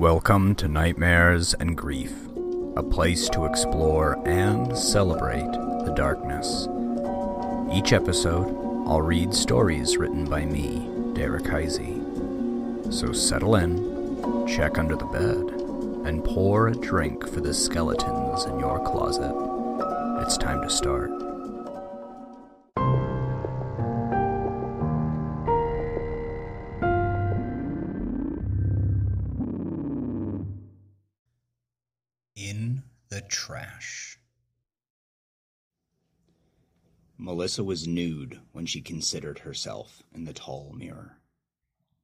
Welcome to Nightmares and Grief, a place to explore and celebrate the darkness. Each episode, I'll read stories written by me, Derek Heisey. So settle in, check under the bed, and pour a drink for the skeletons in your closet. It's time to start. Melissa was nude when she considered herself in the tall mirror.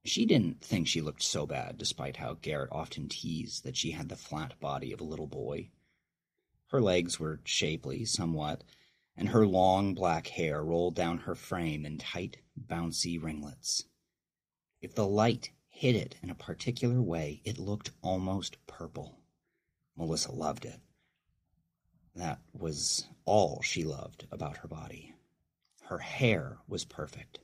She didn't think she looked so bad, despite how Garrett often teased that she had the flat body of a little boy. Her legs were shapely, somewhat, and her long black hair rolled down her frame in tight, bouncy ringlets. If the light hit it in a particular way, it looked almost purple. Melissa loved it. That was all she loved about her body. Her hair was perfect.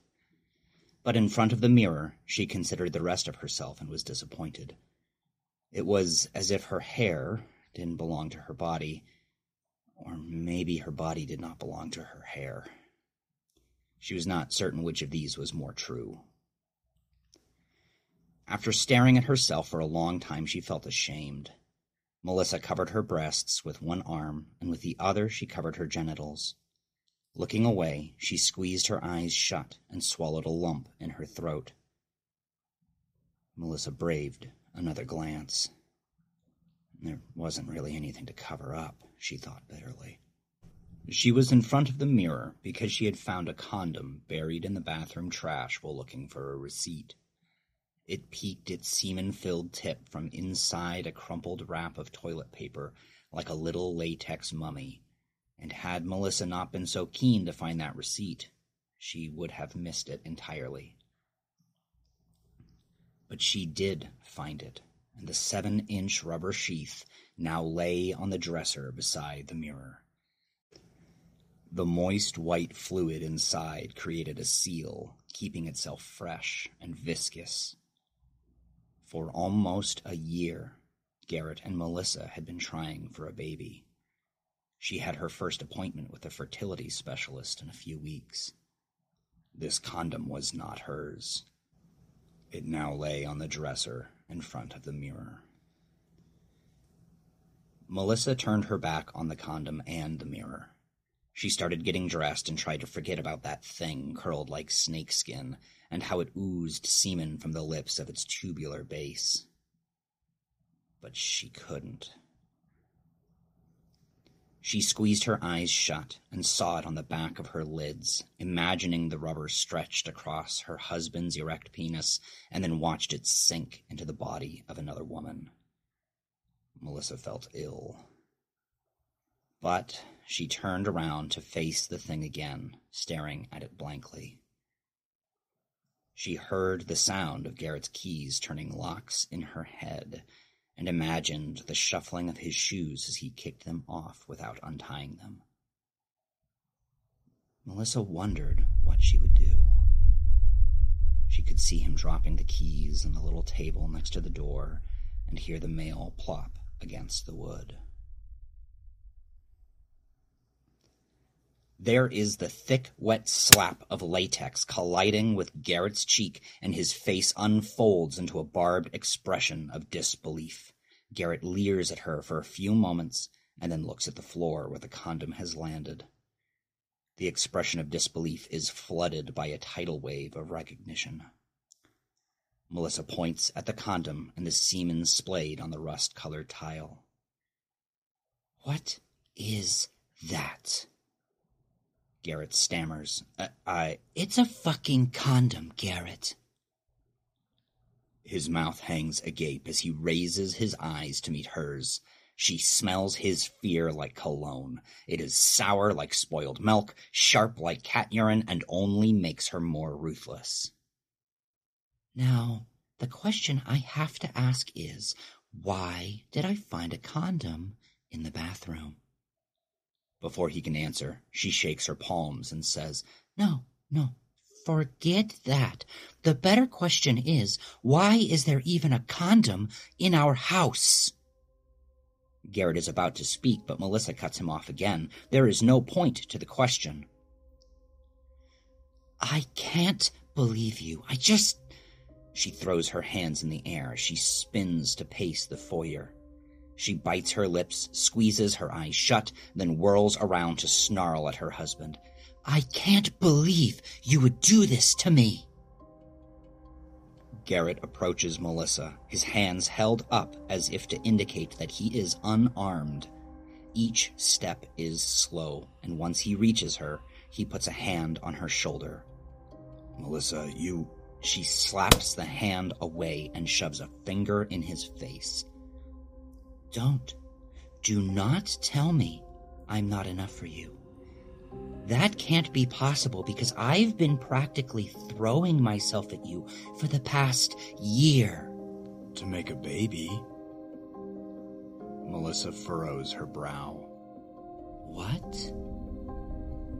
But in front of the mirror, she considered the rest of herself and was disappointed. It was as if her hair didn't belong to her body, or maybe her body did not belong to her hair. She was not certain which of these was more true. After staring at herself for a long time, she felt ashamed. Melissa covered her breasts with one arm, and with the other she covered her genitals. Looking away, she squeezed her eyes shut and swallowed a lump in her throat. Melissa braved another glance. There wasn't really anything to cover up, she thought bitterly. She was in front of the mirror because she had found a condom buried in the bathroom trash while looking for a receipt. It peeked its semen-filled tip from inside a crumpled wrap of toilet paper like a little latex mummy, and had Melissa not been so keen to find that receipt, she would have missed it entirely. But she did find it, and the seven-inch rubber sheath now lay on the dresser beside the mirror. The moist white fluid inside created a seal, keeping itself fresh and viscous. For almost a year, Garrett and Melissa had been trying for a baby. She had her first appointment with a fertility specialist in a few weeks. This condom was not hers. It now lay on the dresser in front of the mirror. Melissa turned her back on the condom and the mirror. She started getting dressed and tried to forget about that thing curled like snakeskin and how it oozed semen from the lips of its tubular base. But she couldn't. She squeezed her eyes shut and saw it on the back of her lids, imagining the rubber stretched across her husband's erect penis, and then watched it sink into the body of another woman. Melissa felt ill. But she turned around to face the thing again, staring at it blankly. She heard the sound of Garrett's keys turning locks in her head and imagined the shuffling of his shoes as he kicked them off without untying them. Melissa wondered what she would do. She could see him dropping the keys on the little table next to the door and hear the mail plop against the wood. There is the thick, wet slap of latex colliding with Garrett's cheek, and his face unfolds into a barbed expression of disbelief. Garrett leers at her for a few moments and then looks at the floor where the condom has landed. The expression of disbelief is flooded by a tidal wave of recognition. Melissa points at the condom and the semen splayed on the rust colored tile. What is that? Garrett stammers. I, I. It's a fucking condom, Garrett. His mouth hangs agape as he raises his eyes to meet hers. She smells his fear like cologne. It is sour like spoiled milk, sharp like cat urine, and only makes her more ruthless. Now, the question I have to ask is, why did I find a condom in the bathroom? Before he can answer, she shakes her palms and says, No, no, Forget that. The better question is, why is there even a condom in our house? Garrett is about to speak, but Melissa cuts him off again. There is no point to the question. I can't believe you. I just. She throws her hands in the air. She spins to pace the foyer. She bites her lips, squeezes her eyes shut, then whirls around to snarl at her husband. I can't believe you would do this to me. Garrett approaches Melissa, his hands held up as if to indicate that he is unarmed. Each step is slow, and once he reaches her, he puts a hand on her shoulder. Melissa, you. She slaps the hand away and shoves a finger in his face. Don't. Do not tell me I'm not enough for you. That can't be possible because I've been practically throwing myself at you for the past year. To make a baby? Melissa furrows her brow. What?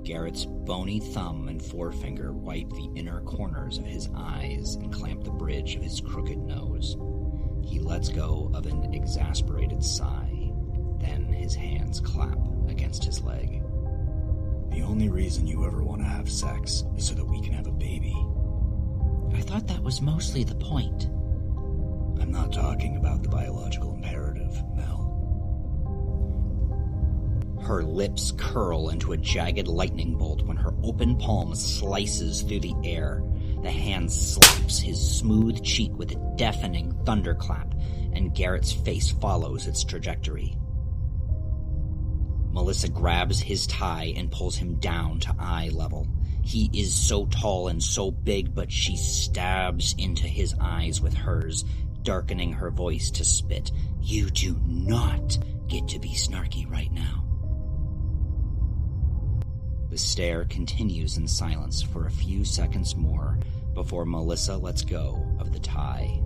Garrett's bony thumb and forefinger wipe the inner corners of his eyes and clamp the bridge of his crooked nose. He lets go of an exasperated sigh. Then his hands clap against his leg. The only reason you ever want to have sex is so that we can have a baby. I thought that was mostly the point. I'm not talking about the biological imperative, Mel. Her lips curl into a jagged lightning bolt when her open palm slices through the air. The hand slaps his smooth cheek with a deafening thunderclap, and Garrett's face follows its trajectory. Melissa grabs his tie and pulls him down to eye level. He is so tall and so big, but she stabs into his eyes with hers, darkening her voice to spit. You do not get to be snarky right now. The stare continues in silence for a few seconds more before Melissa lets go of the tie.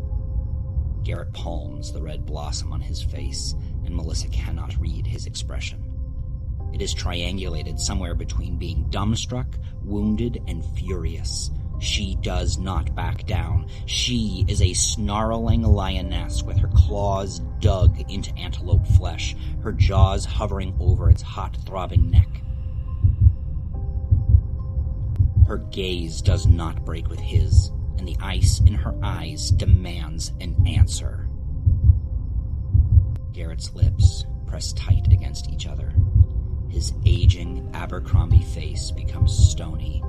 Garrett palms the red blossom on his face, and Melissa cannot read his expression. It is triangulated somewhere between being dumbstruck, wounded, and furious. She does not back down. She is a snarling lioness with her claws dug into antelope flesh, her jaws hovering over its hot, throbbing neck. Her gaze does not break with his, and the ice in her eyes demands an answer. Garrett's lips press tight against each other. His aging Abercrombie face becomes stony,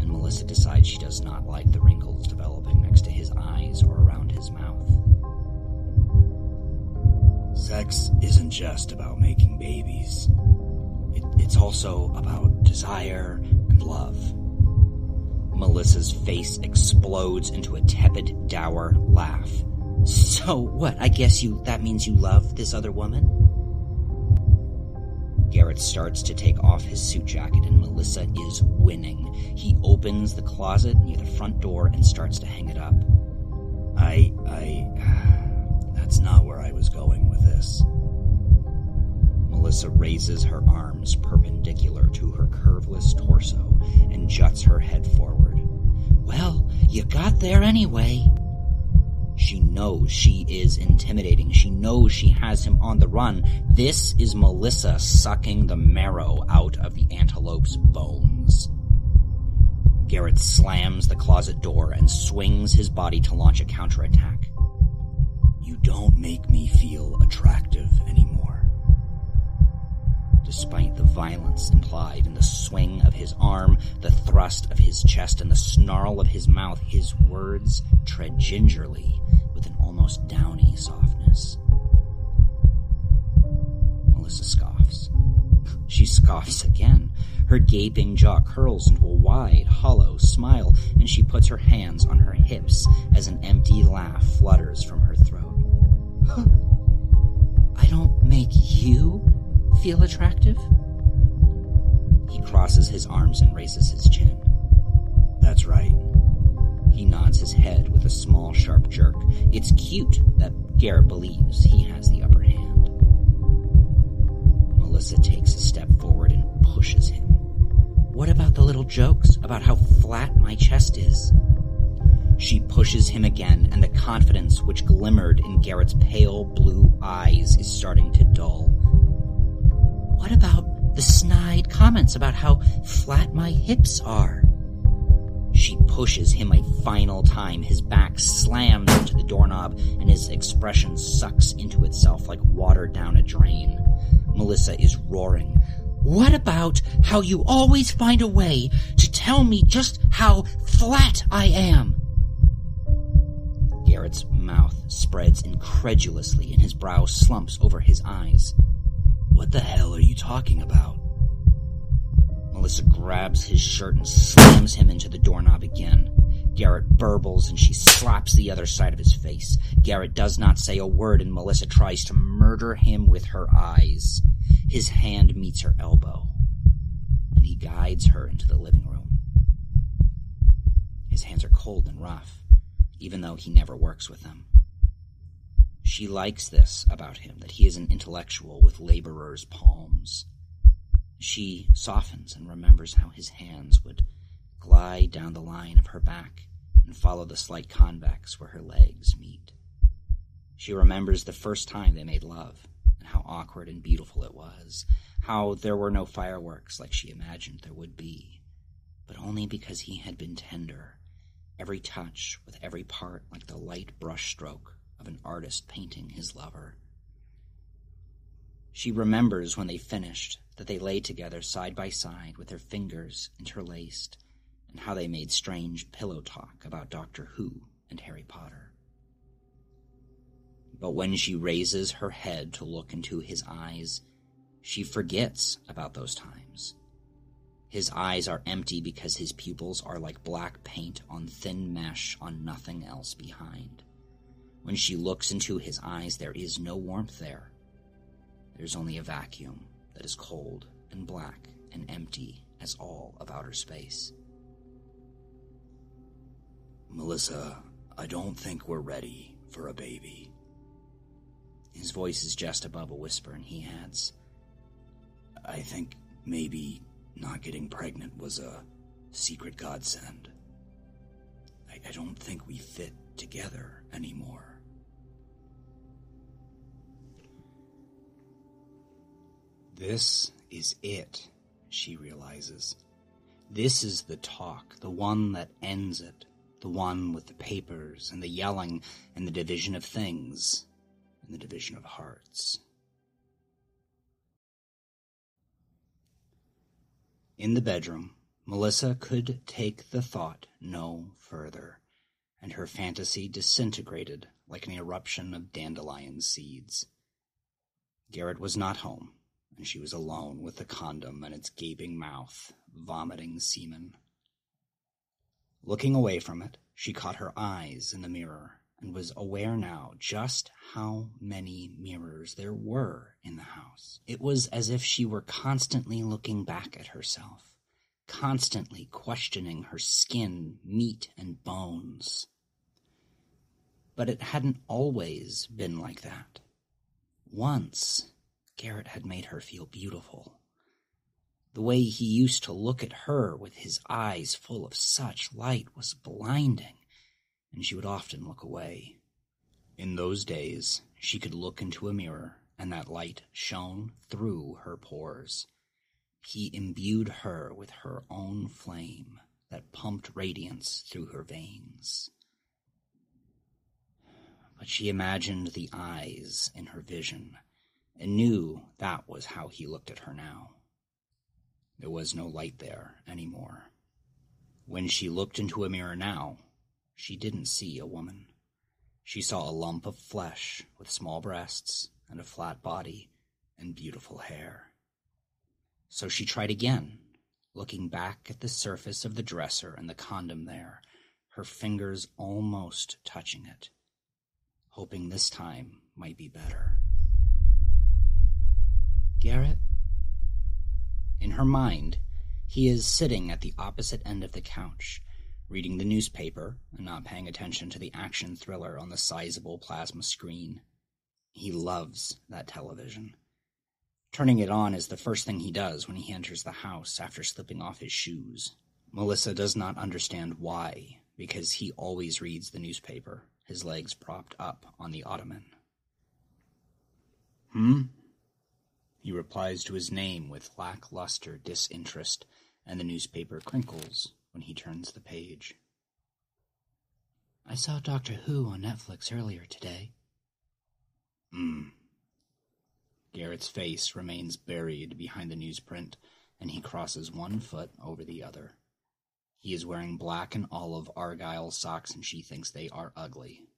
and Melissa decides she does not like the wrinkles developing next to his eyes or around his mouth. Sex isn't just about making babies. It, it's also about desire and love. Melissa's face explodes into a tepid, dour laugh. So what? I guess you that means you love this other woman? Garrett starts to take off his suit jacket and Melissa is winning. He opens the closet near the front door and starts to hang it up. I I that's not where I was going with this. Melissa raises her arms perpendicular to her curveless torso and juts her head forward. Well, you got there anyway. She knows she is intimidating. She knows she has him on the run. This is Melissa sucking the marrow out of the antelope's bones. Garrett slams the closet door and swings his body to launch a counterattack. You don't make me feel attractive anymore. Despite the violence implied in the swing of his arm, the thrust of his chest, and the snarl of his mouth, his words tread gingerly with an almost downy softness. Melissa scoffs. She scoffs again. Her gaping jaw curls into a wide, hollow smile, and she puts her hands on her hips as an empty laugh flutters from her throat. I don't make you feel attractive? He crosses his arms and raises his chin. That's right. He nods his head with a small, sharp jerk. It's cute that Garrett believes he has the upper hand. Melissa takes a step forward and pushes him. What about the little jokes about how flat my chest is. She pushes him again, and the confidence which glimmered in Garrett's pale blue eyes is starting to dull. What about the snide comments about how flat my hips are? She pushes him a final time. His back slams into the doorknob, and his expression sucks into itself like water down a drain. Melissa is roaring. What about how you always find a way to tell me just how flat I am? Garrett's mouth spreads incredulously and his brow slumps over his eyes. What the hell are you talking about? Melissa grabs his shirt and slams him into the doorknob again. Garrett burbles and she slaps the other side of his face. Garrett does not say a word and Melissa tries to murder him with her eyes. His hand meets her elbow and he guides her into the living room. His hands are cold and rough even though he never works with them. She likes this about him, that he is an intellectual with laborer's palms. She softens and remembers how his hands would glide down the line of her back and follow the slight convex where her legs meet. She remembers the first time they made love and how awkward and beautiful it was, how there were no fireworks like she imagined there would be, but only because he had been tender every touch with every part like the light brushstroke of an artist painting his lover. She remembers when they finished that they lay together side by side with their fingers interlaced, and how they made strange pillow talk about Doctor Who and Harry Potter. But when she raises her head to look into his eyes, she forgets about those times his eyes are empty because his pupils are like black paint on thin mesh on nothing else behind. When she looks into his eyes, there is no warmth there. There's only a vacuum that is cold and black and empty as all of outer space. Melissa, I don't think we're ready for a baby. His voice is just above a whisper, and he adds, I think maybe not getting pregnant was a secret godsend. I, I don't think we fit together anymore. This is it, she realizes. This is the talk, the one that ends it, the one with the papers and the yelling and the division of things and the division of hearts. In the bedroom, Melissa could take the thought no further, and her fantasy disintegrated like an eruption of dandelion seeds. Garrett was not home, and she was alone with the condom and its gaping mouth, vomiting semen. Looking away from it, she caught her eyes in the mirror and was aware now just how many mirrors there were in the house. It was as if she were constantly looking back at herself, constantly questioning her skin, meat, and bones. But it hadn't always been like that. Once, Garrett had made her feel beautiful. The way he used to look at her with his eyes full of such light was blinding and she would often look away. In those days, she could look into a mirror, and that light shone through her pores. He imbued her with her own flame that pumped radiance through her veins. But she imagined the eyes in her vision, and knew that was how he looked at her now. There was no light there any more. When she looked into a mirror now, she didn't see a woman. She saw a lump of flesh with small breasts and a flat body and beautiful hair. So she tried again, looking back at the surface of the dresser and the condom there, her fingers almost touching it, hoping this time might be better. Garrett? In her mind, he is sitting at the opposite end of the couch, reading the newspaper and not paying attention to the action thriller on the sizable plasma screen. He loves that television. Turning it on is the first thing he does when he enters the house after slipping off his shoes. Melissa does not understand why, because he always reads the newspaper, his legs propped up on the ottoman. Hmm? He replies to his name with lackluster disinterest, and the newspaper crinkles when he turns the page. I saw Doctor Who on Netflix earlier today. Hmm. Garrett's face remains buried behind the newsprint, and he crosses one foot over the other. He is wearing black and olive argyle socks, and she thinks they are ugly.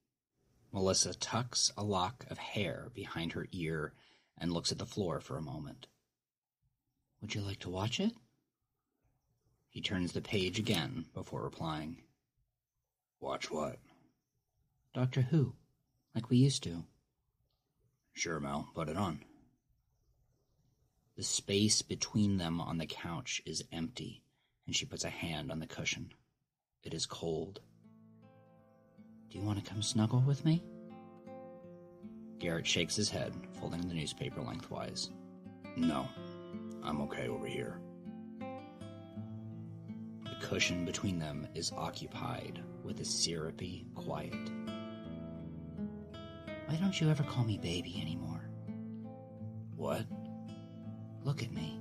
Melissa tucks a lock of hair behind her ear and looks at the floor for a moment. Would you like to watch it? He turns the page again before replying. Watch what? Doctor Who, like we used to. Sure, Mel, put it on. The space between them on the couch is empty, and she puts a hand on the cushion. It is cold. Do you want to come snuggle with me? Garrett shakes his head, folding the newspaper lengthwise. No, I'm okay over here. The cushion between them is occupied with a syrupy quiet. Why don't you ever call me baby anymore? What? Look at me.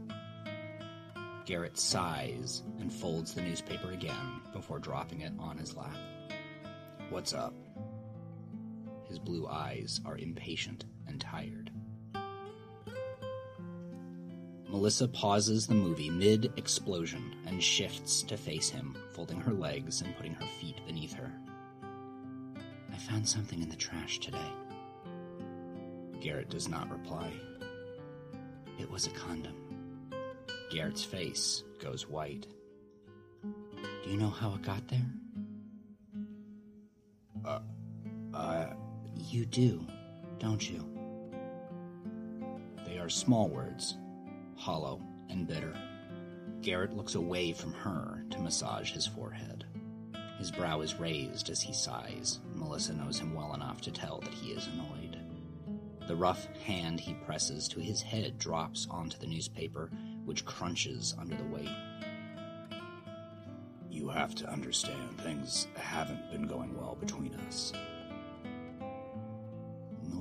Garrett sighs and folds the newspaper again before dropping it on his lap. What's up? His blue eyes are impatient and tired. Melissa pauses the movie mid explosion and shifts to face him, folding her legs and putting her feet beneath her. I found something in the trash today. Garrett does not reply. It was a condom. Garrett's face goes white. Do you know how it got there? Uh, You do, don't you? They are small words, hollow and bitter. Garrett looks away from her to massage his forehead. His brow is raised as he sighs. Melissa knows him well enough to tell that he is annoyed. The rough hand he presses to his head drops onto the newspaper, which crunches under the weight. You have to understand, things haven't been going well between us.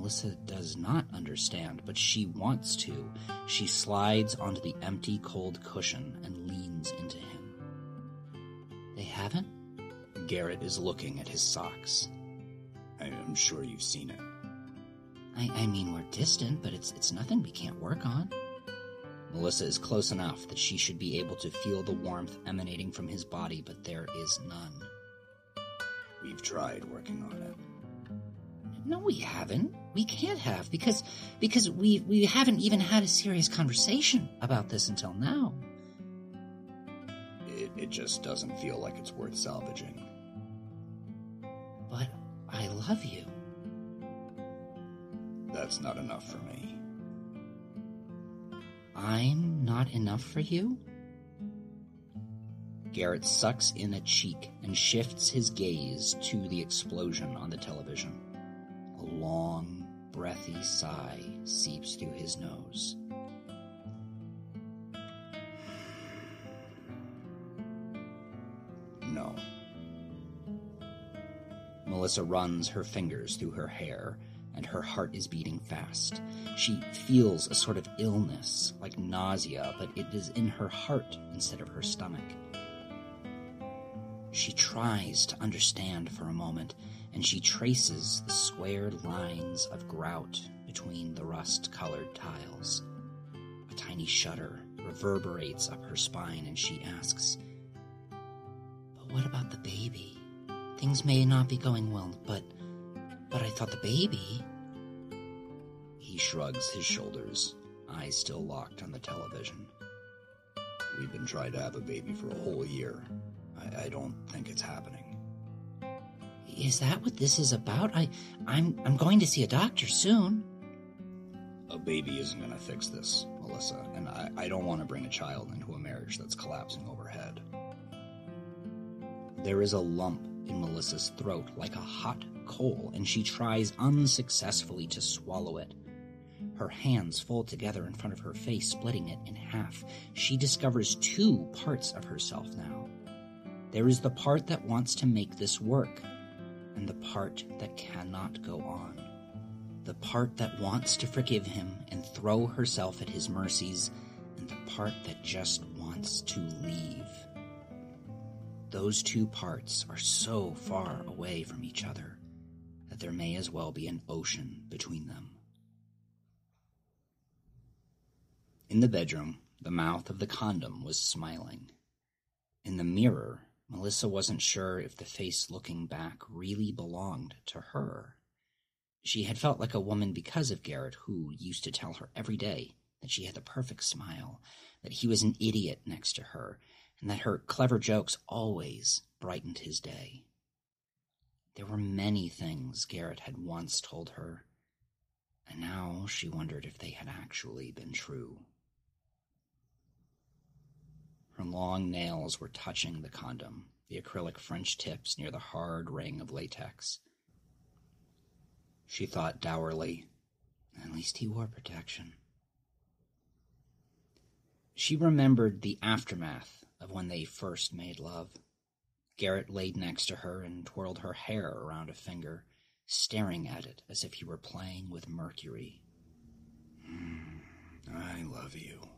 Melissa does not understand, but she wants to. She slides onto the empty, cold cushion and leans into him. They haven't? Garrett is looking at his socks. I am sure you've seen it. I, I mean, we're distant, but it's it's nothing we can't work on. Melissa is close enough that she should be able to feel the warmth emanating from his body, but there is none. We've tried working on it. No, we haven't. We can't have because because we we haven't even had a serious conversation about this until now. It, it just doesn't feel like it's worth salvaging. But I love you. That's not enough for me. I'm not enough for you? Garrett sucks in a cheek and shifts his gaze to the explosion on the television. A long, breathy sigh seeps through his nose. No. Melissa runs her fingers through her hair, and her heart is beating fast. She feels a sort of illness, like nausea, but it is in her heart instead of her stomach. She tries to understand for a moment, and she traces the squared lines of grout between the rust colored tiles. A tiny shudder reverberates up her spine, and she asks, But what about the baby? Things may not be going well, but but I thought the baby. He shrugs his shoulders, eyes still locked on the television. We've been trying to have a baby for a whole year. I, I don't think it's happening. Is that what this is about? I I'm I'm going to see a doctor soon. A baby isn't going to fix this, Melissa, and I, I don't want to bring a child into a marriage that's collapsing overhead. There is a lump in Melissa's throat like a hot coal, and she tries unsuccessfully to swallow it. Her hands fold together in front of her face, splitting it in half. She discovers two parts of herself now There is the part that wants to make this work, and the part that cannot go on. The part that wants to forgive him and throw herself at his mercies, and the part that just wants to leave. Those two parts are so far away from each other that there may as well be an ocean between them. In the bedroom, the mouth of the condom was smiling. In the mirror, Melissa wasn't sure if the face looking back really belonged to her. She had felt like a woman because of Garrett, who used to tell her every day that she had the perfect smile, that he was an idiot next to her, and that her clever jokes always brightened his day. There were many things Garrett had once told her, and now she wondered if they had actually been true. Her long nails were touching the condom, the acrylic French tips near the hard ring of latex. She thought dourly, at least he wore protection. She remembered the aftermath of when they first made love. Garrett laid next to her and twirled her hair around a finger, staring at it as if he were playing with mercury. Mm, I love you,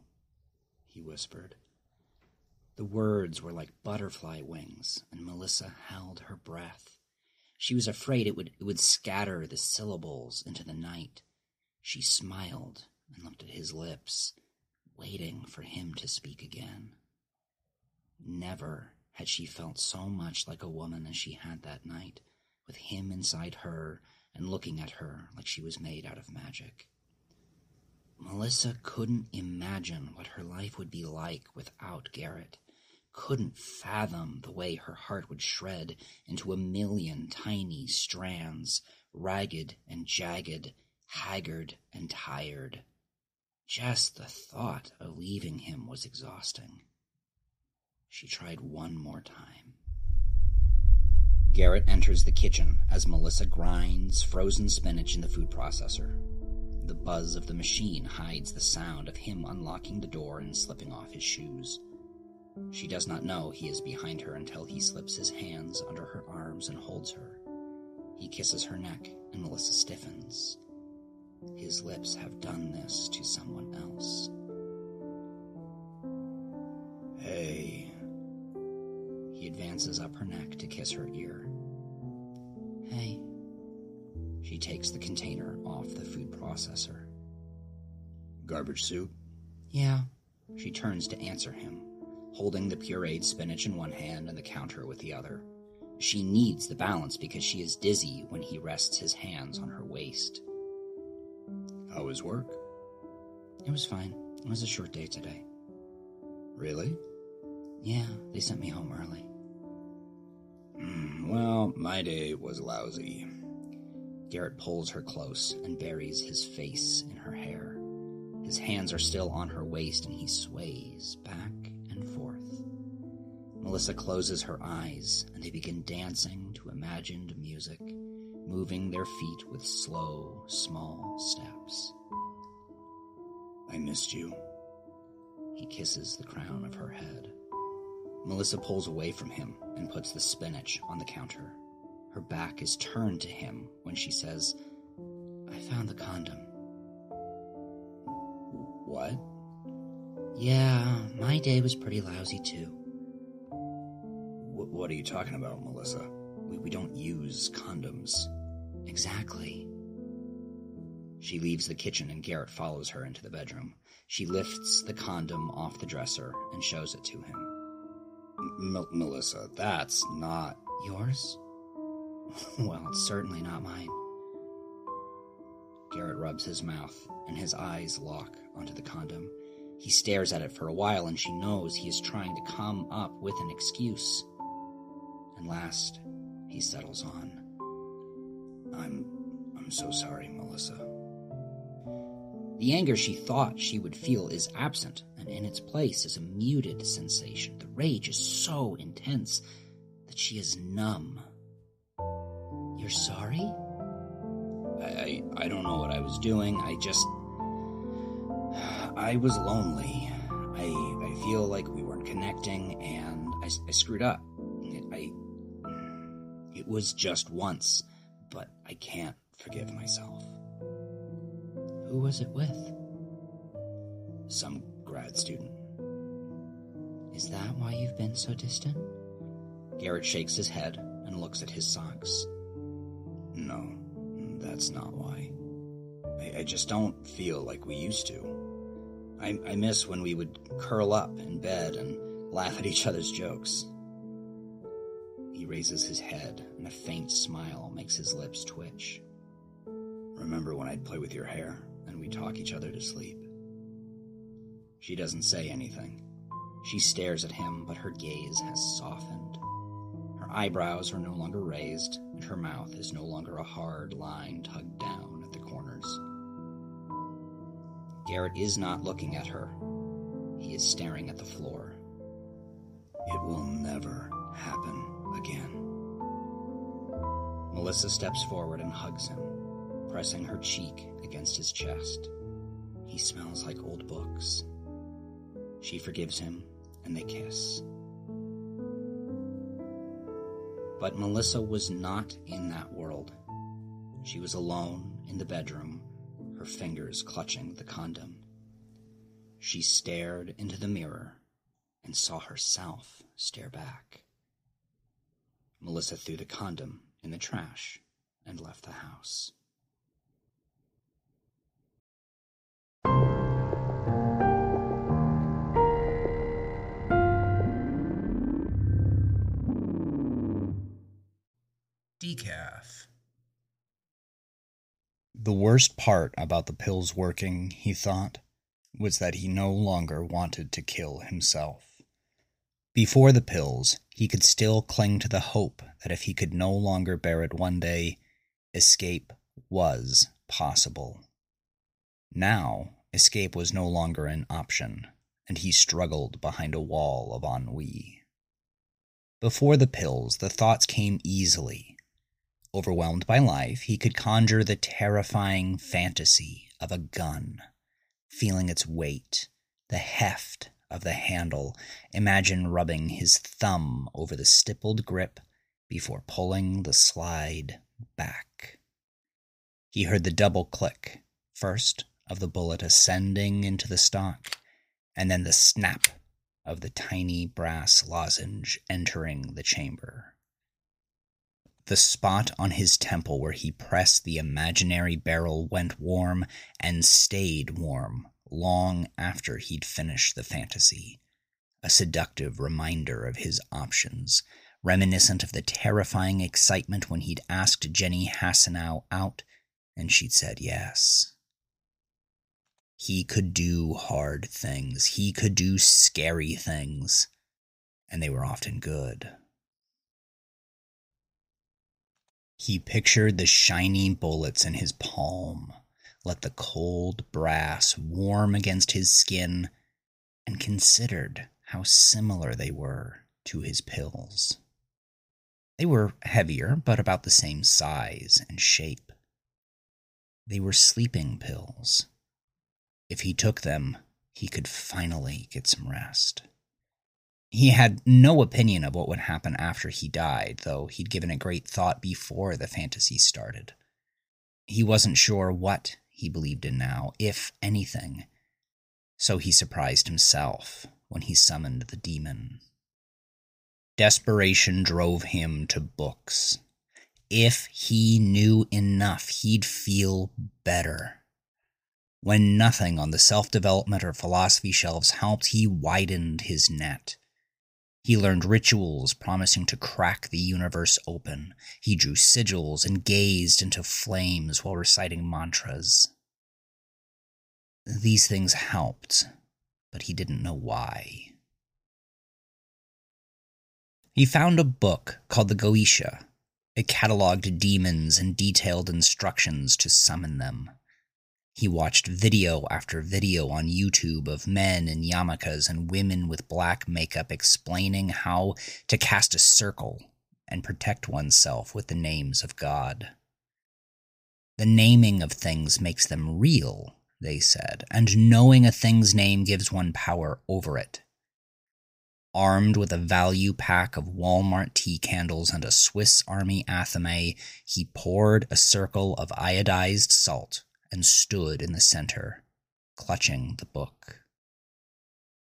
he whispered. The words were like butterfly wings, and Melissa held her breath. She was afraid it would, it would scatter the syllables into the night. She smiled and looked at his lips, waiting for him to speak again. Never had she felt so much like a woman as she had that night, with him inside her and looking at her like she was made out of magic. Melissa couldn't imagine what her life would be like without Garrett, couldn't fathom the way her heart would shred into a million tiny strands, ragged and jagged, haggard and tired. Just the thought of leaving him was exhausting. She tried one more time. Garrett enters the kitchen as Melissa grinds frozen spinach in the food processor. The buzz of the machine hides the sound of him unlocking the door and slipping off his shoes. She does not know he is behind her until he slips his hands under her arms and holds her. He kisses her neck, and Melissa stiffens. His lips have done this to someone else. Hey, he advances up her neck to kiss her ear. Hey. She takes the container off the food processor. Garbage soup? Yeah. She turns to answer him, holding the pureed spinach in one hand and the counter with the other. She needs the balance because she is dizzy when he rests his hands on her waist. How was work? It was fine. It was a short day today. Really? Yeah, they sent me home early. Mm, well, my day was lousy. Garrett pulls her close and buries his face in her hair. His hands are still on her waist and he sways back and forth. Melissa closes her eyes and they begin dancing to imagined music, moving their feet with slow, small steps. I missed you. He kisses the crown of her head. Melissa pulls away from him and puts the spinach on the counter. Her back is turned to him when she says, I found the condom. What? Yeah, my day was pretty lousy too. W- what are you talking about, Melissa? We, we don't use condoms. Exactly. She leaves the kitchen and Garrett follows her into the bedroom. She lifts the condom off the dresser and shows it to him. M- Melissa, that's not yours. well, it's certainly not mine. Garrett rubs his mouth, and his eyes lock onto the condom. He stares at it for a while, and she knows he is trying to come up with an excuse. And last, he settles on. I'm. I'm so sorry, Melissa. The anger she thought she would feel is absent, and in its place is a muted sensation. The rage is so intense that she is numb. You're sorry? I, I, I don't know what I was doing. I just. I was lonely. I, I feel like we weren't connecting, and I, I screwed up. I. It was just once, but I can't forgive myself. Who was it with? Some grad student. Is that why you've been so distant? Garrett shakes his head and looks at his socks. No, that's not why. I, I just don't feel like we used to. I, I miss when we would curl up in bed and laugh at each other's jokes. He raises his head, and a faint smile makes his lips twitch. Remember when I'd play with your hair and we'd talk each other to sleep? She doesn't say anything. She stares at him, but her gaze has softened. Eyebrows are no longer raised, and her mouth is no longer a hard line tugged down at the corners. Garrett is not looking at her. He is staring at the floor. It will never happen again. Melissa steps forward and hugs him, pressing her cheek against his chest. He smells like old books. She forgives him, and they kiss. But Melissa was not in that world. She was alone in the bedroom, her fingers clutching the condom. She stared into the mirror and saw herself stare back. Melissa threw the condom in the trash and left the house. Decaf. The worst part about the pills working, he thought, was that he no longer wanted to kill himself. Before the pills, he could still cling to the hope that if he could no longer bear it one day, escape was possible. Now, escape was no longer an option, and he struggled behind a wall of ennui. Before the pills, the thoughts came easily. Overwhelmed by life, he could conjure the terrifying fantasy of a gun, feeling its weight, the heft of the handle. Imagine rubbing his thumb over the stippled grip before pulling the slide back. He heard the double click, first of the bullet ascending into the stock, and then the snap of the tiny brass lozenge entering the chamber. The spot on his temple where he pressed the imaginary barrel went warm and stayed warm long after he'd finished the fantasy. A seductive reminder of his options, reminiscent of the terrifying excitement when he'd asked Jenny Hasanow out and she'd said yes. He could do hard things, he could do scary things, and they were often good. He pictured the shiny bullets in his palm, let the cold brass warm against his skin, and considered how similar they were to his pills. They were heavier, but about the same size and shape. They were sleeping pills. If he took them, he could finally get some rest. He had no opinion of what would happen after he died, though he'd given it great thought before the fantasy started. He wasn't sure what he believed in now, if anything, so he surprised himself when he summoned the demon. Desperation drove him to books. If he knew enough, he'd feel better. When nothing on the self development or philosophy shelves helped, he widened his net. He learned rituals promising to crack the universe open. He drew sigils and gazed into flames while reciting mantras. These things helped, but he didn't know why. He found a book called the Goetia. It cataloged demons and detailed instructions to summon them. He watched video after video on YouTube of men in yarmulkes and women with black makeup explaining how to cast a circle and protect oneself with the names of God. The naming of things makes them real, they said, and knowing a thing's name gives one power over it. Armed with a value pack of Walmart tea candles and a Swiss Army athame, he poured a circle of iodized salt and stood in the center, clutching the book.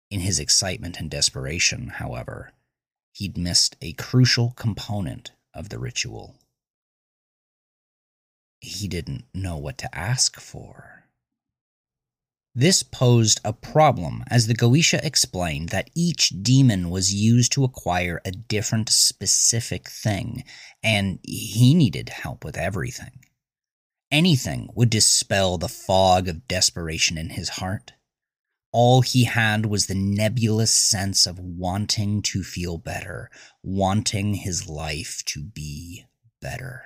In his excitement and desperation, however, he'd missed a crucial component of the ritual. He didn't know what to ask for. This posed a problem, as the Goetia explained that each demon was used to acquire a different specific thing, and he needed help with everything. Anything would dispel the fog of desperation in his heart. All he had was the nebulous sense of wanting to feel better, wanting his life to be better.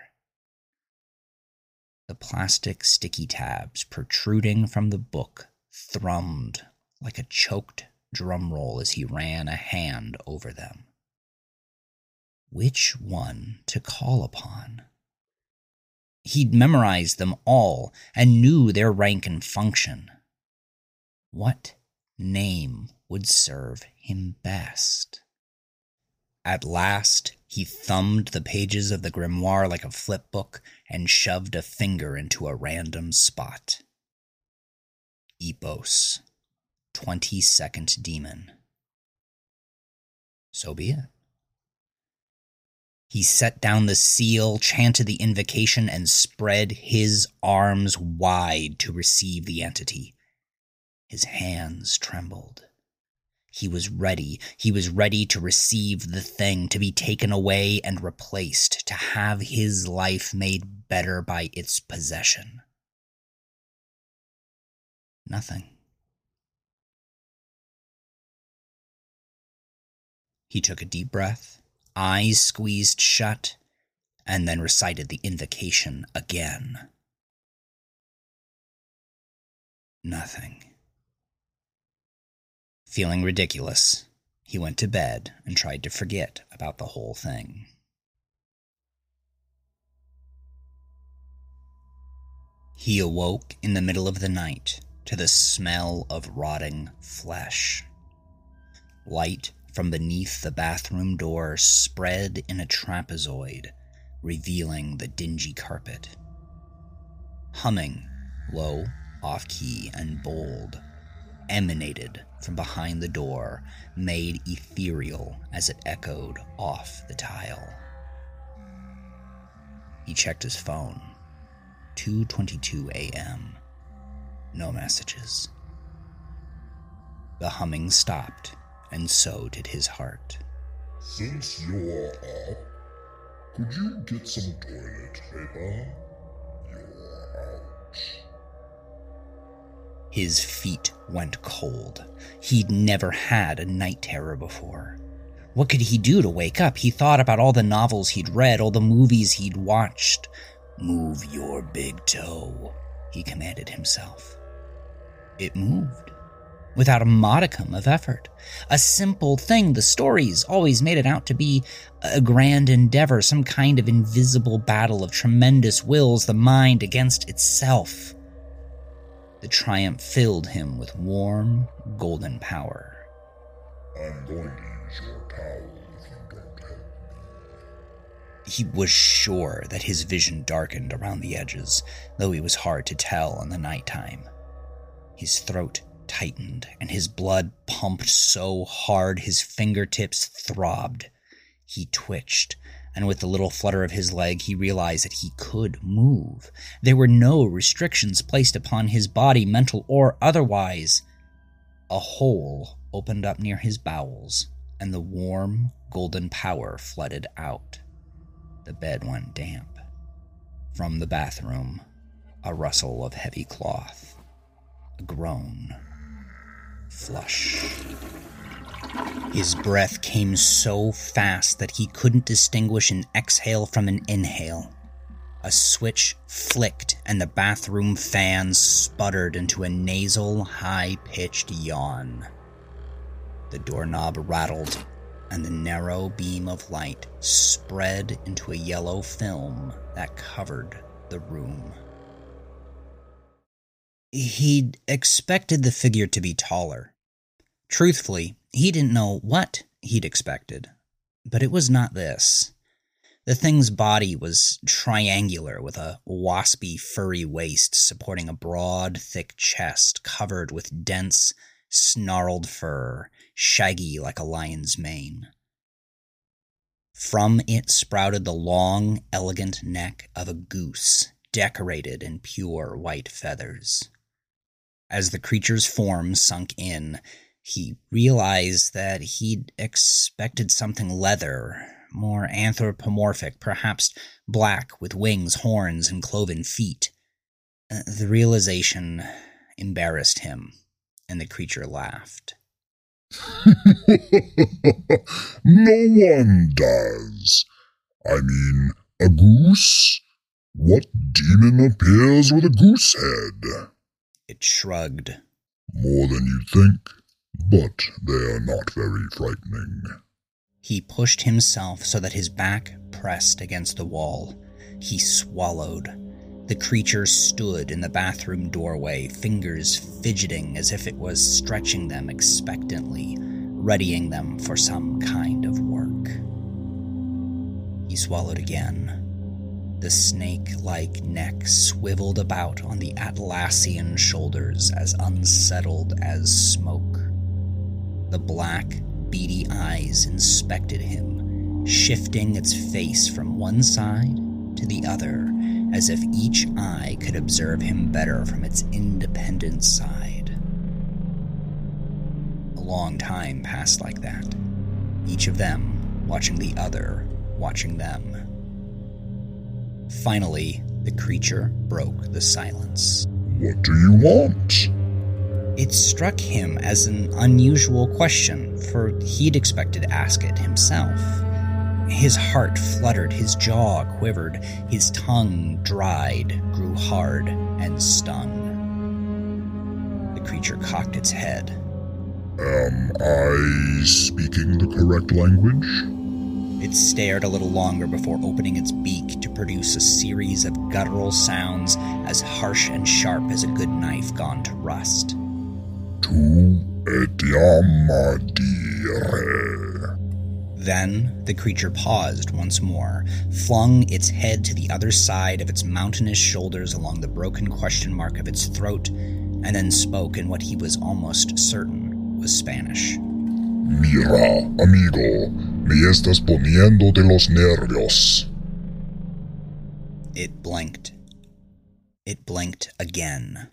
The plastic sticky tabs protruding from the book thrummed like a choked drum roll as he ran a hand over them. Which one to call upon? He'd memorized them all and knew their rank and function. What name would serve him best? At last, he thumbed the pages of the grimoire like a flipbook and shoved a finger into a random spot. Ipos, 22nd Demon. So be it. He set down the seal, chanted the invocation, and spread his arms wide to receive the entity. His hands trembled. He was ready. He was ready to receive the thing, to be taken away and replaced, to have his life made better by its possession. Nothing. He took a deep breath, eyes squeezed shut, and then recited the invocation again. Nothing. Feeling ridiculous, he went to bed and tried to forget about the whole thing. He awoke in the middle of the night to the smell of rotting flesh. Light from beneath the bathroom door spread in a trapezoid, revealing the dingy carpet. Humming, low, off key, and bold, emanated from behind the door, made ethereal as it echoed off the tile. He checked his phone. 2:22 a.m. No messages. The humming stopped, and so did his heart. Since you're up, could you get some toilet paper? You're out. His feet went cold. He'd never had a night terror before. What could he do to wake up? He thought about all the novels he'd read, all the movies he'd watched. Move your big toe, he commanded himself. It moved without a modicum of effort. A simple thing. The stories always made it out to be a grand endeavor, some kind of invisible battle of tremendous wills, the mind against itself. The triumph filled him with warm, golden power. I'm going to use your power if you don't help me. He was sure that his vision darkened around the edges, though he was hard to tell in the nighttime. His throat tightened, and his blood pumped so hard his fingertips throbbed. He twitched, and with a little flutter of his leg, he realized that he could move. There were no restrictions placed upon his body, mental or otherwise. A hole opened up near his bowels, and the warm, golden power flooded out. The bed went damp. From the bathroom, a rustle of heavy cloth a groan. Flush. His breath came so fast that he couldn't distinguish an exhale from an inhale. A switch flicked, and the bathroom fan sputtered into a nasal, high pitched yawn. The doorknob rattled, and the narrow beam of light spread into a yellow film that covered the room. He'd expected the figure to be taller. Truthfully, he didn't know what he'd expected. But it was not this. The thing's body was triangular with a waspy, furry waist supporting a broad, thick chest covered with dense, snarled fur, shaggy like a lion's mane. From it sprouted the long, elegant neck of a goose, decorated in pure white feathers. As the creature's form sunk in, he realized that he'd expected something leather, more anthropomorphic, perhaps black with wings, horns, and cloven feet. Uh, the realization embarrassed him, and the creature laughed. no one does. I mean, a goose? What demon appears with a goose head? It shrugged. More than you'd think, but they are not very frightening. He pushed himself so that his back pressed against the wall. He swallowed. The creature stood in the bathroom doorway, fingers fidgeting as if it was stretching them expectantly, readying them for some kind of work. He swallowed again. The snake like neck swiveled about on the Atlassian shoulders as unsettled as smoke. The black, beady eyes inspected him, shifting its face from one side to the other, as if each eye could observe him better from its independent side. A long time passed like that, each of them watching the other, watching them. Finally, the creature broke the silence. What do you want? It struck him as an unusual question, for he'd expected to ask it himself. His heart fluttered, his jaw quivered, his tongue dried, grew hard, and stung. The creature cocked its head. Am I speaking the correct language? It stared a little longer before opening its beak to produce a series of guttural sounds as harsh and sharp as a good knife gone to rust. Tu. Then the creature paused once more, flung its head to the other side of its mountainous shoulders along the broken question mark of its throat, and then spoke in what he was almost certain was Spanish. Mira, amigo, me estás poniendo de los nervios. It blinked. It blinked again.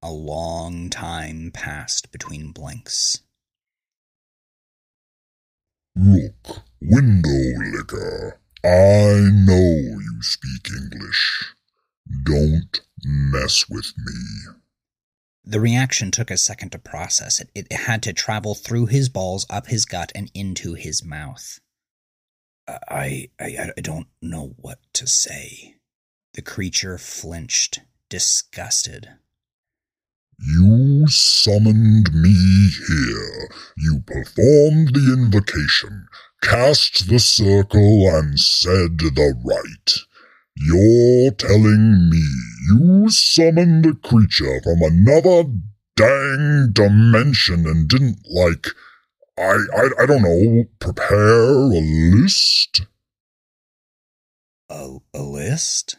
A long time passed between blinks. Look, window licker. I know you speak English. Don't mess with me. The reaction took a second to process it. It had to travel through his balls, up his gut, and into his mouth. I, I, I don't know what to say. The creature flinched, disgusted. You summoned me here. You performed the invocation, cast the circle, and said the rite. You're telling me you summoned a creature from another dang dimension and didn't, like, I, I, I don't know, prepare a list? A, a list?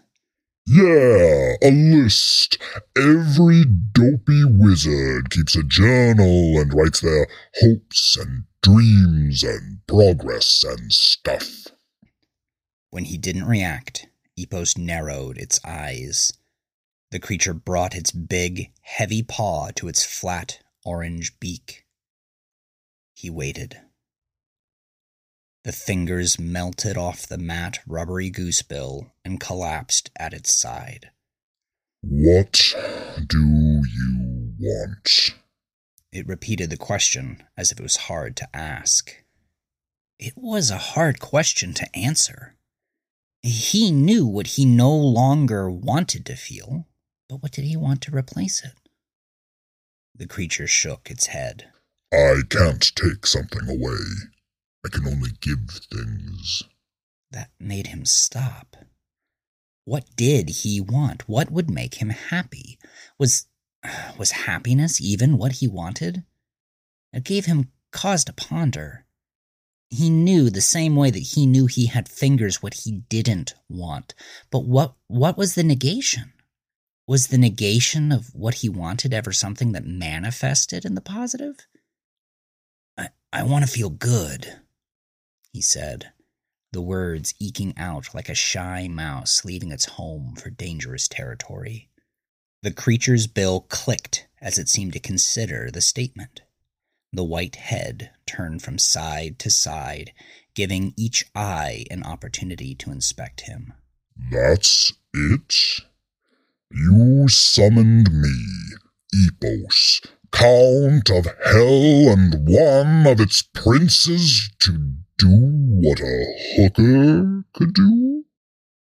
Yeah, a list. Every dopey wizard keeps a journal and writes their hopes and dreams and progress and stuff. When he didn't react, Ipos narrowed its eyes. The creature brought its big, heavy paw to its flat, orange beak. He waited. The fingers melted off the matte, rubbery goosebill and collapsed at its side. What do you want? It repeated the question as if it was hard to ask. It was a hard question to answer. He knew what he no longer wanted to feel, but what did he want to replace it? The creature shook its head. I can't take something away. I can only give things. That made him stop. What did he want? What would make him happy? Was was happiness even what he wanted? It gave him cause to ponder. He knew the same way that he knew he had fingers what he didn't want. But what what was the negation? Was the negation of what he wanted ever something that manifested in the positive? I, I want to feel good, he said, the words eking out like a shy mouse leaving its home for dangerous territory. The creature's bill clicked as it seemed to consider the statement. The white head turned from side to side, giving each eye an opportunity to inspect him. That's it? You summoned me, Ipos, Count of Hell and one of its princes, to do what a hooker could do?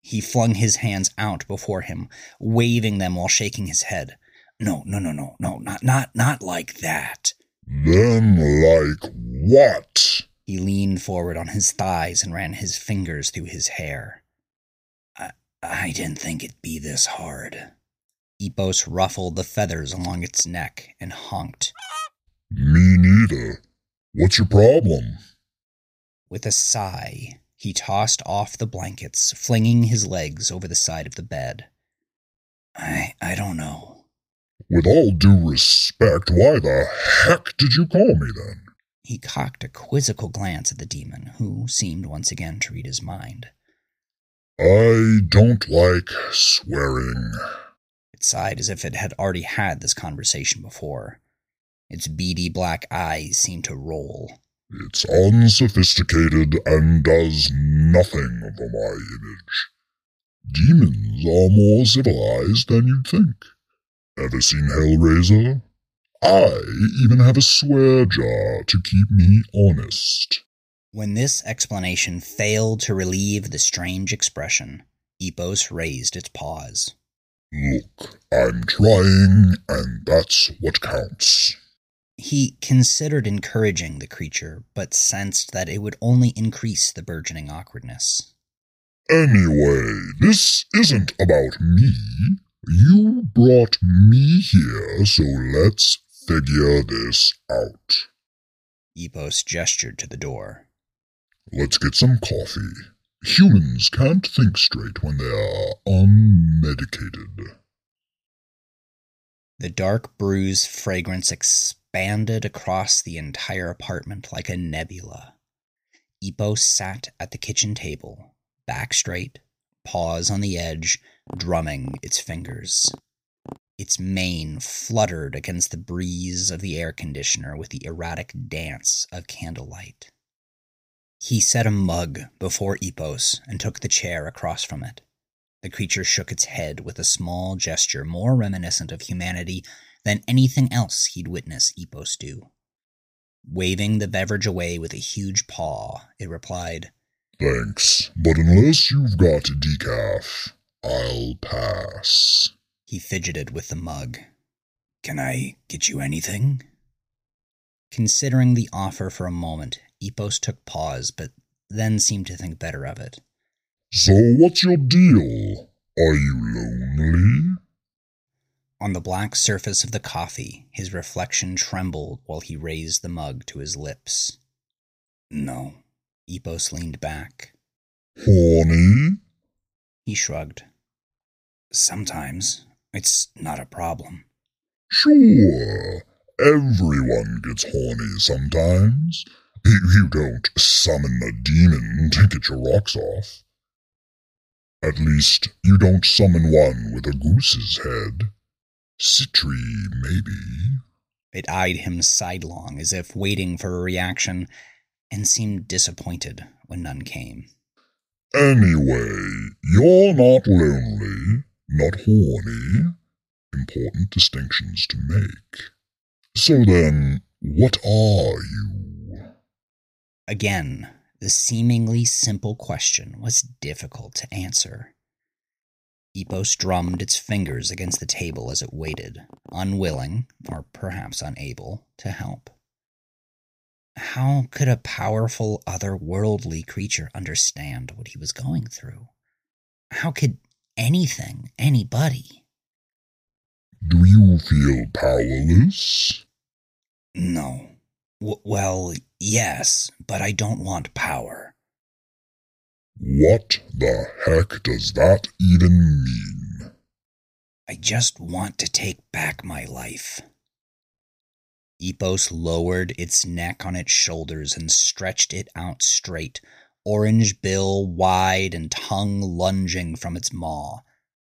He flung his hands out before him, waving them while shaking his head. No, no, no, no, no, not, not, not like that. Then like what? He leaned forward on his thighs and ran his fingers through his hair. I, I didn't think it'd be this hard. Ipos ruffled the feathers along its neck and honked. Me neither. What's your problem? With a sigh, he tossed off the blankets, flinging his legs over the side of the bed. I I don't know. With all due respect, why the heck did you call me then? He cocked a quizzical glance at the demon, who seemed once again to read his mind. I don't like swearing. It sighed as if it had already had this conversation before. Its beady black eyes seemed to roll. It's unsophisticated and does nothing for my image. Demons are more civilized than you'd think. Ever seen Hellraiser? I even have a swear jar to keep me honest. When this explanation failed to relieve the strange expression, Ipos raised its paws. Look, I'm trying, and that's what counts. He considered encouraging the creature, but sensed that it would only increase the burgeoning awkwardness. Anyway, this isn't about me. You brought me here, so let's figure this out. Ipos gestured to the door. Let's get some coffee. Humans can't think straight when they are unmedicated. The dark bruise fragrance expanded across the entire apartment like a nebula. Ipos sat at the kitchen table, back straight, paws on the edge, drumming its fingers. Its mane fluttered against the breeze of the air conditioner with the erratic dance of candlelight. He set a mug before Ipos and took the chair across from it. The creature shook its head with a small gesture more reminiscent of humanity than anything else he'd witnessed Ipos do. Waving the beverage away with a huge paw, it replied, Thanks, but unless you've got decaf, I'll pass. He fidgeted with the mug. Can I get you anything? Considering the offer for a moment, Ipos took pause, but then seemed to think better of it. So what's your deal? Are you lonely? On the black surface of the coffee, his reflection trembled while he raised the mug to his lips. No. Ipos leaned back. Horny? He shrugged. Sometimes. It's not a problem. Sure. Everyone gets horny sometimes. You don't summon a demon to get your rocks off. At least, you don't summon one with a goose's head. Sitri, maybe. It eyed him sidelong as if waiting for a reaction and seemed disappointed when none came. Anyway, you're not lonely, not horny. Important distinctions to make. So then, what are you? Again, the seemingly simple question was difficult to answer. Ipos drummed its fingers against the table as it waited, unwilling, or perhaps unable, to help. How could a powerful, otherworldly creature understand what he was going through? How could anything, anybody? Do you feel powerless? No. W- well, yes, but I don't want power. What the heck does that even mean? I just want to take back my life. Ipos lowered its neck on its shoulders and stretched it out straight, orange bill wide and tongue lunging from its maw.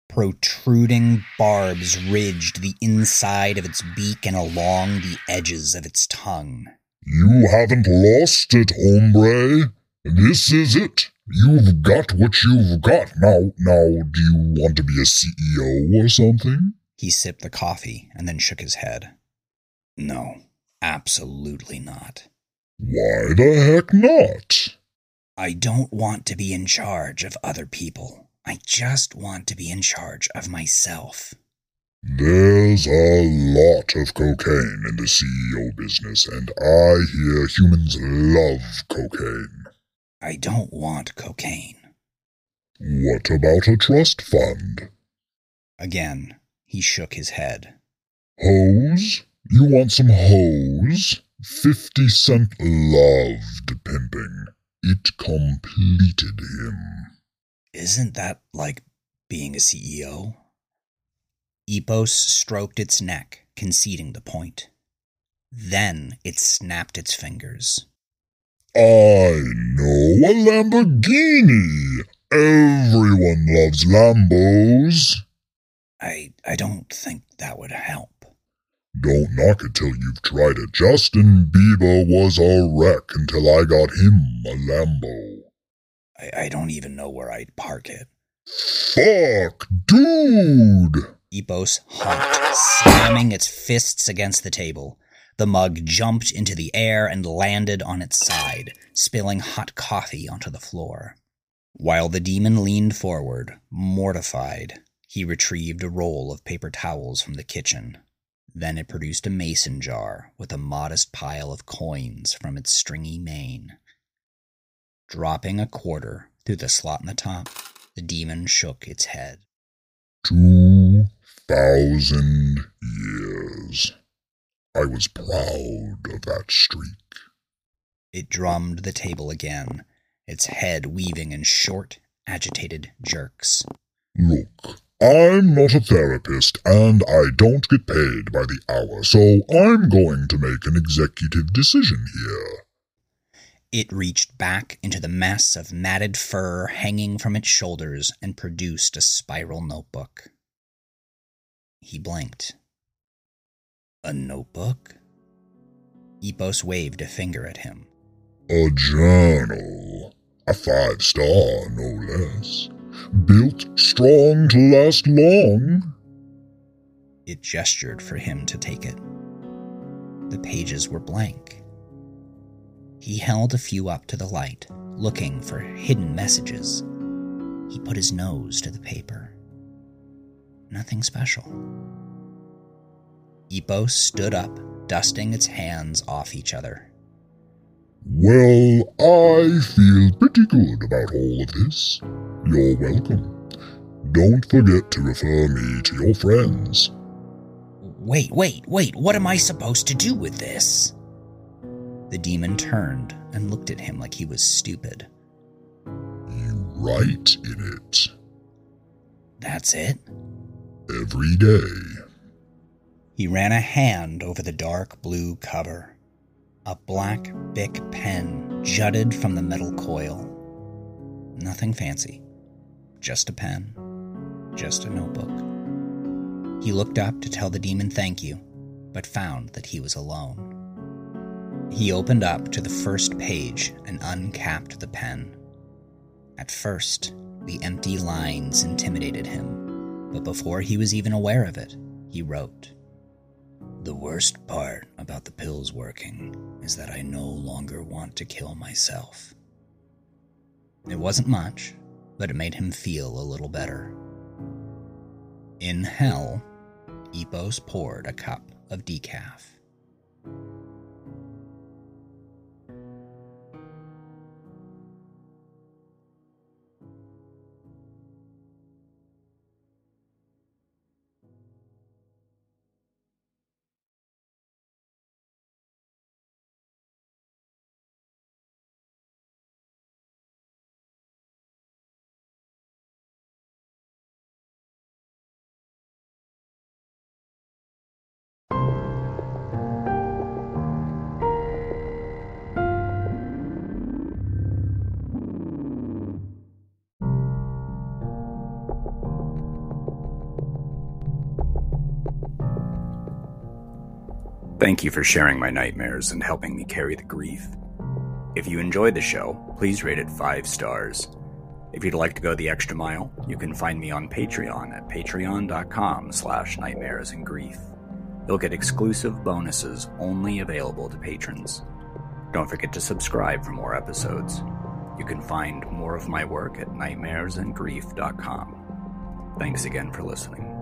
Protruding barbs ridged the inside of its beak and along the edges of its tongue. You haven't lost it, hombre. This is it. You've got what you've got. Now, now, do you want to be a CEO or something? He sipped the coffee and then shook his head. No, absolutely not. Why the heck not? I don't want to be in charge of other people. I just want to be in charge of myself. There's a lot of cocaine in the CEO business, and I hear humans love cocaine. I don't want cocaine. What about a trust fund? Again, he shook his head. Hoes? You want some hoes? Fifty Cent loved pimping. It completed him. Isn't that like being a CEO? Ipos stroked its neck, conceding the point. Then it snapped its fingers. I know a Lamborghini. Everyone loves Lambos. I I don't think that would help. Don't knock it till you've tried it. Justin Bieber was a wreck until I got him a Lambo. I, I don't even know where I'd park it. Fuck, dude! Ipos honked, slamming its fists against the table. The mug jumped into the air and landed on its side, spilling hot coffee onto the floor. While the demon leaned forward, mortified, he retrieved a roll of paper towels from the kitchen. Then it produced a mason jar with a modest pile of coins from its stringy mane. Dropping a quarter through the slot in the top, the demon shook its head. Two thousand years. I was proud of that streak. It drummed the table again, its head weaving in short, agitated jerks. Look, I'm not a therapist and I don't get paid by the hour, so I'm going to make an executive decision here. It reached back into the mass of matted fur hanging from its shoulders and produced a spiral notebook. He blinked. A notebook? Ipos waved a finger at him. A journal. A five star, no less. Built strong to last long. It gestured for him to take it. The pages were blank. He held a few up to the light, looking for hidden messages. He put his nose to the paper. Nothing special. Ipos stood up, dusting its hands off each other. Well, I feel pretty good about all of this. You're welcome. Don't forget to refer me to your friends. Wait, wait, wait, what am I supposed to do with this? The demon turned and looked at him like he was stupid. You write in it That's it? every day. He ran a hand over the dark blue cover. A black Bic pen jutted from the metal coil. Nothing fancy. Just a pen. Just a notebook. He looked up to tell the demon thank you, but found that he was alone. He opened up to the first page and uncapped the pen. At first, the empty lines intimidated him, but before he was even aware of it, he wrote The worst part about the pills working is that I no longer want to kill myself. It wasn't much, but it made him feel a little better. In hell, Ipos poured a cup of decaf. Thank you for sharing my nightmares and helping me carry the grief. If you enjoyed the show, please rate it five stars. If you'd like to go the extra mile, you can find me on Patreon at patreon.com slash nightmares and grief. You'll get exclusive bonuses only available to patrons. Don't forget to subscribe for more episodes. You can find more of my work at nightmaresandgrief.com. Thanks again for listening.